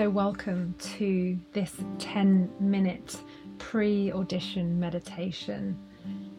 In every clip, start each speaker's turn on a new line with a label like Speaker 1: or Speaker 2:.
Speaker 1: So, welcome to this 10 minute pre audition meditation.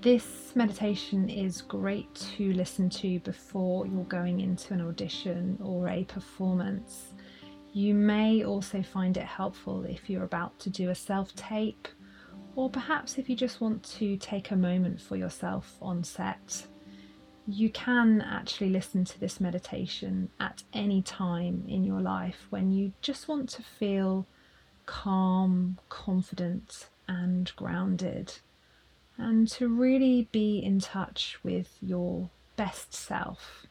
Speaker 1: This meditation is great to listen to before you're going into an audition or a performance. You may also find it helpful if you're about to do a self tape, or perhaps if you just want to take a moment for yourself on set you can actually listen to this meditation at any time in your life when you just want to feel calm, confident, and grounded, and to really be in touch with your best self.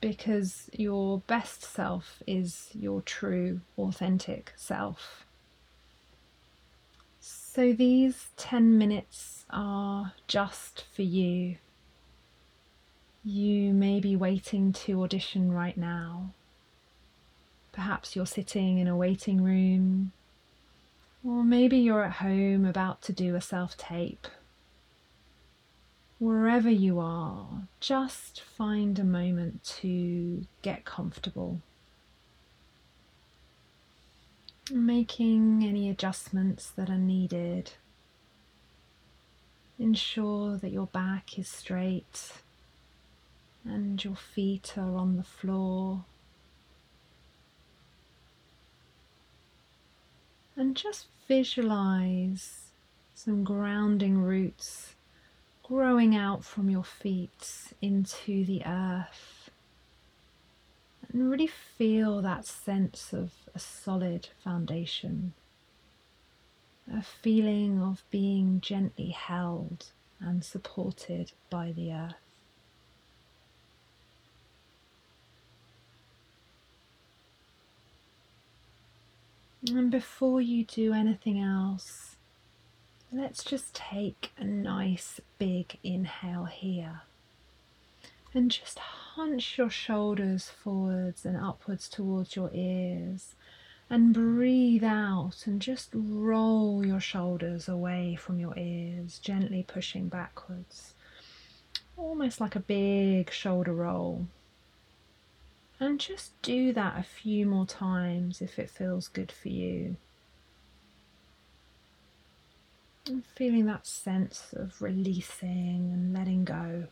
Speaker 1: Because your best self is your true, authentic self. So, these 10 minutes are just for you you may be waiting to audition right now. Perhaps you're sitting in a waiting room, or maybe you're at home about to do a self tape. Wherever you are, just find a moment to get comfortable. Making any adjustments that are needed. Ensure that your back is straight and your feet are on the floor. And just visualize some grounding roots growing out from your feet into the earth. And really feel that sense of a solid foundation, a feeling of being gently held and supported by the earth. And before you do anything else, let's just take a nice big inhale here. And just hunch your shoulders forwards and upwards towards your ears. And breathe out and just roll your shoulders away from your ears, gently pushing backwards. Almost like a big shoulder roll. And just do that a few more times if it feels good for you. And feeling that sense of releasing and letting go.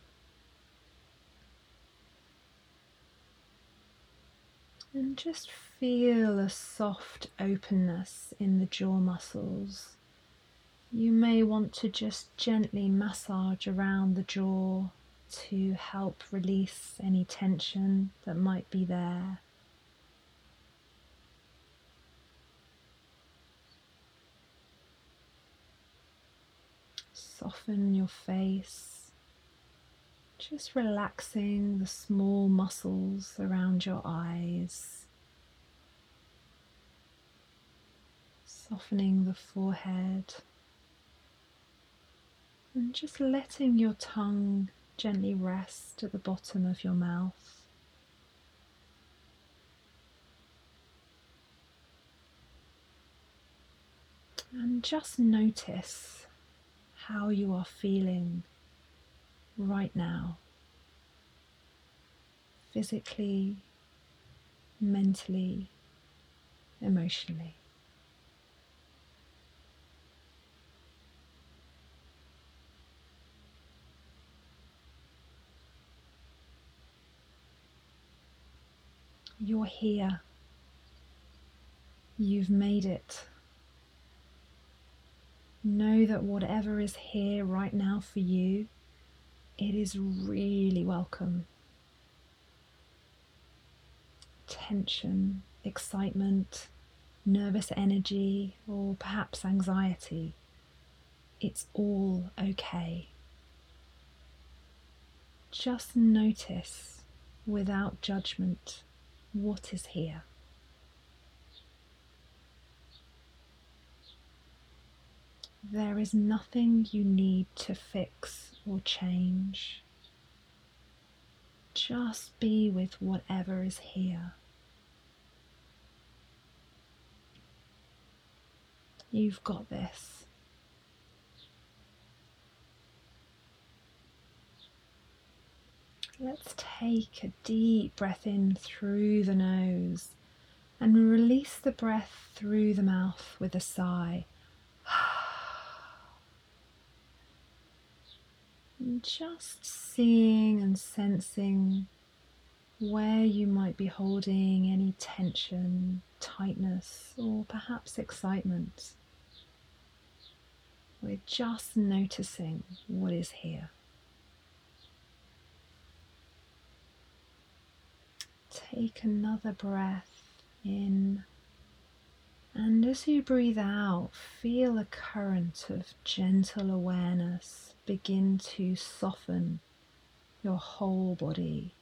Speaker 1: And just feel a soft openness in the jaw muscles. You may want to just gently massage around the jaw to help release any tension that might be there. Soften your face, just relaxing the small muscles around your eyes. Softening the forehead and just letting your tongue gently rest at the bottom of your mouth. And just notice how you are feeling right now, physically, mentally, emotionally. You're here. You've made it. Know that whatever is here right now for you, it is really welcome. Tension, excitement, nervous energy, or perhaps anxiety. It's all okay. Just notice without judgment what is here. There is nothing you need to fix or change. Just be with whatever is here. You've got this. Let's take a deep breath in through the nose And release the breath through the mouth with a sigh. Just seeing and sensing where you might be holding any tension, tightness, or perhaps excitement. We're just noticing what is here. Take another breath in, and as you breathe out, feel a current of gentle awareness begin to soften your whole body.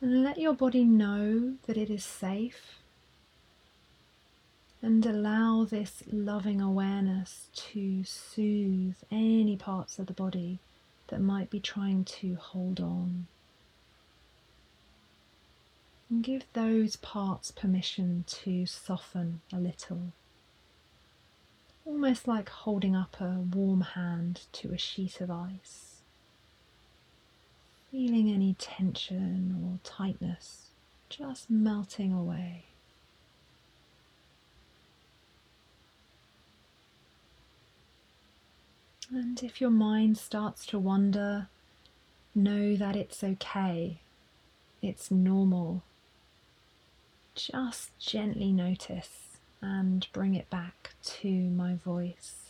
Speaker 1: And let your body know that it is safe. And allow this loving awareness to soothe any parts of the body that might be trying to hold on. And give those parts permission to soften a little. Almost like holding up a warm hand to a sheet of ice. Feeling any tension or tightness just melting away. And if your mind starts to wander, know that it's okay. It's normal. Just gently notice and bring it back to my voice.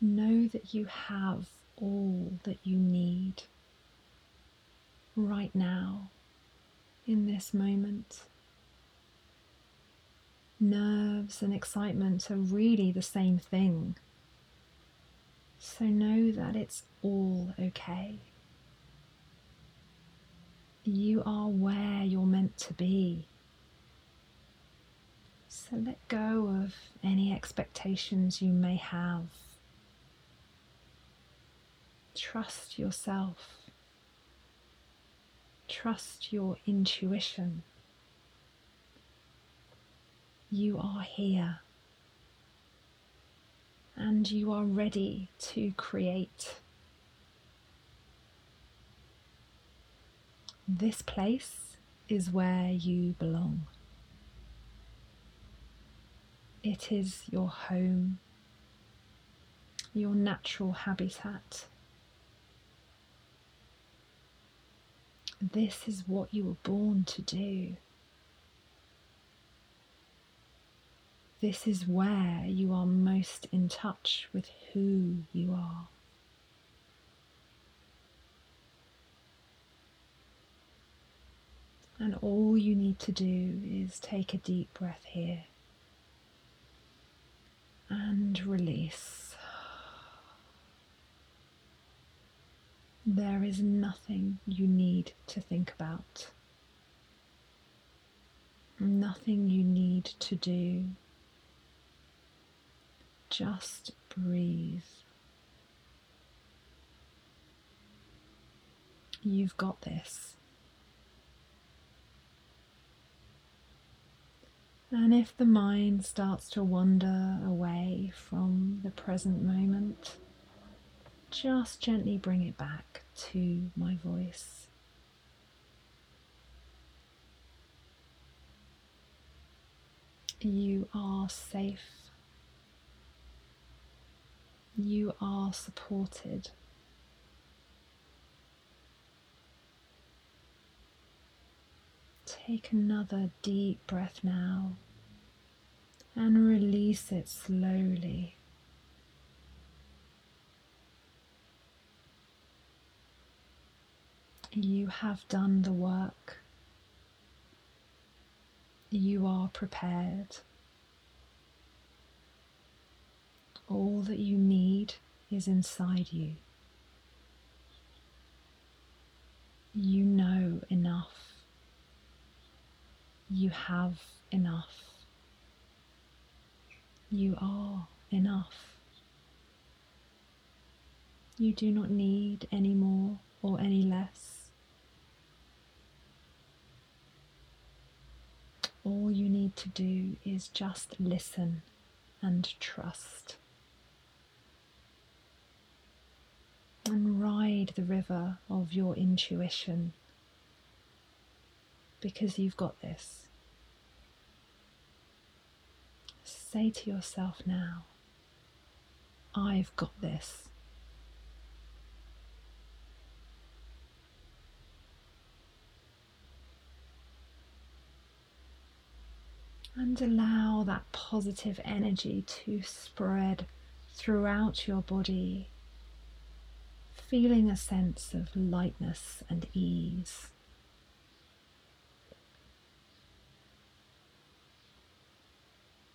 Speaker 1: know that you have all that you need right now in this moment. Nerves and excitement are really the same thing. So know that it's all okay. You are where you're meant to be. So let go of any expectations you may have Trust yourself. Trust your intuition. You are here and you are ready to create. This place is where you belong. It is your home, your natural habitat. This is what you were born to do. This is where you are most in touch with who you are. And all you need to do is take a deep breath here and release. There is nothing you need to think about, nothing you need to do. Just breathe. You've got this. And if the mind starts to wander away from the present moment, just gently bring it back to my voice. You are safe. You are supported. Take another deep breath now and release it slowly. You have done the work. You are prepared. All that you need is inside you. You know enough. You have enough. You are enough. You do not need any more or any less. all you need to do is just listen and trust. Wade the river of your intuition because you've got this. Say to yourself now, I've got this. And allow that positive energy to spread throughout your body, feeling a sense of lightness and ease.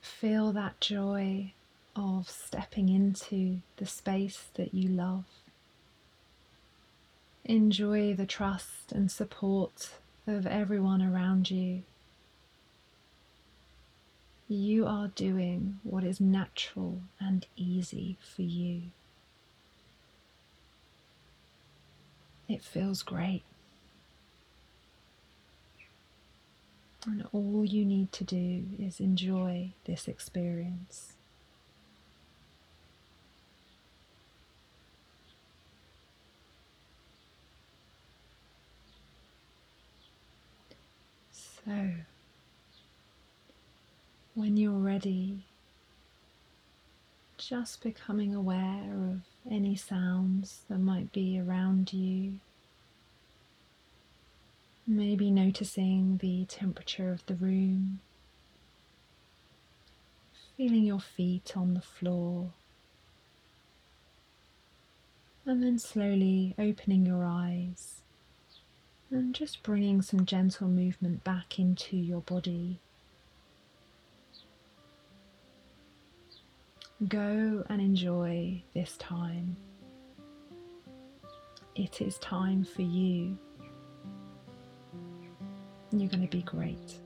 Speaker 1: Feel that joy of stepping into the space that you love. Enjoy the trust and support of everyone around you. You are doing what is natural and easy for you. It feels great. And all you need to do is enjoy this experience. So, when you're ready, just becoming aware of any sounds that might be around you. Maybe noticing the temperature of the room, feeling your feet on the floor, and then slowly opening your eyes. And just bringing some gentle movement back into your body. Go and enjoy this time. It is time for you you're going to be great.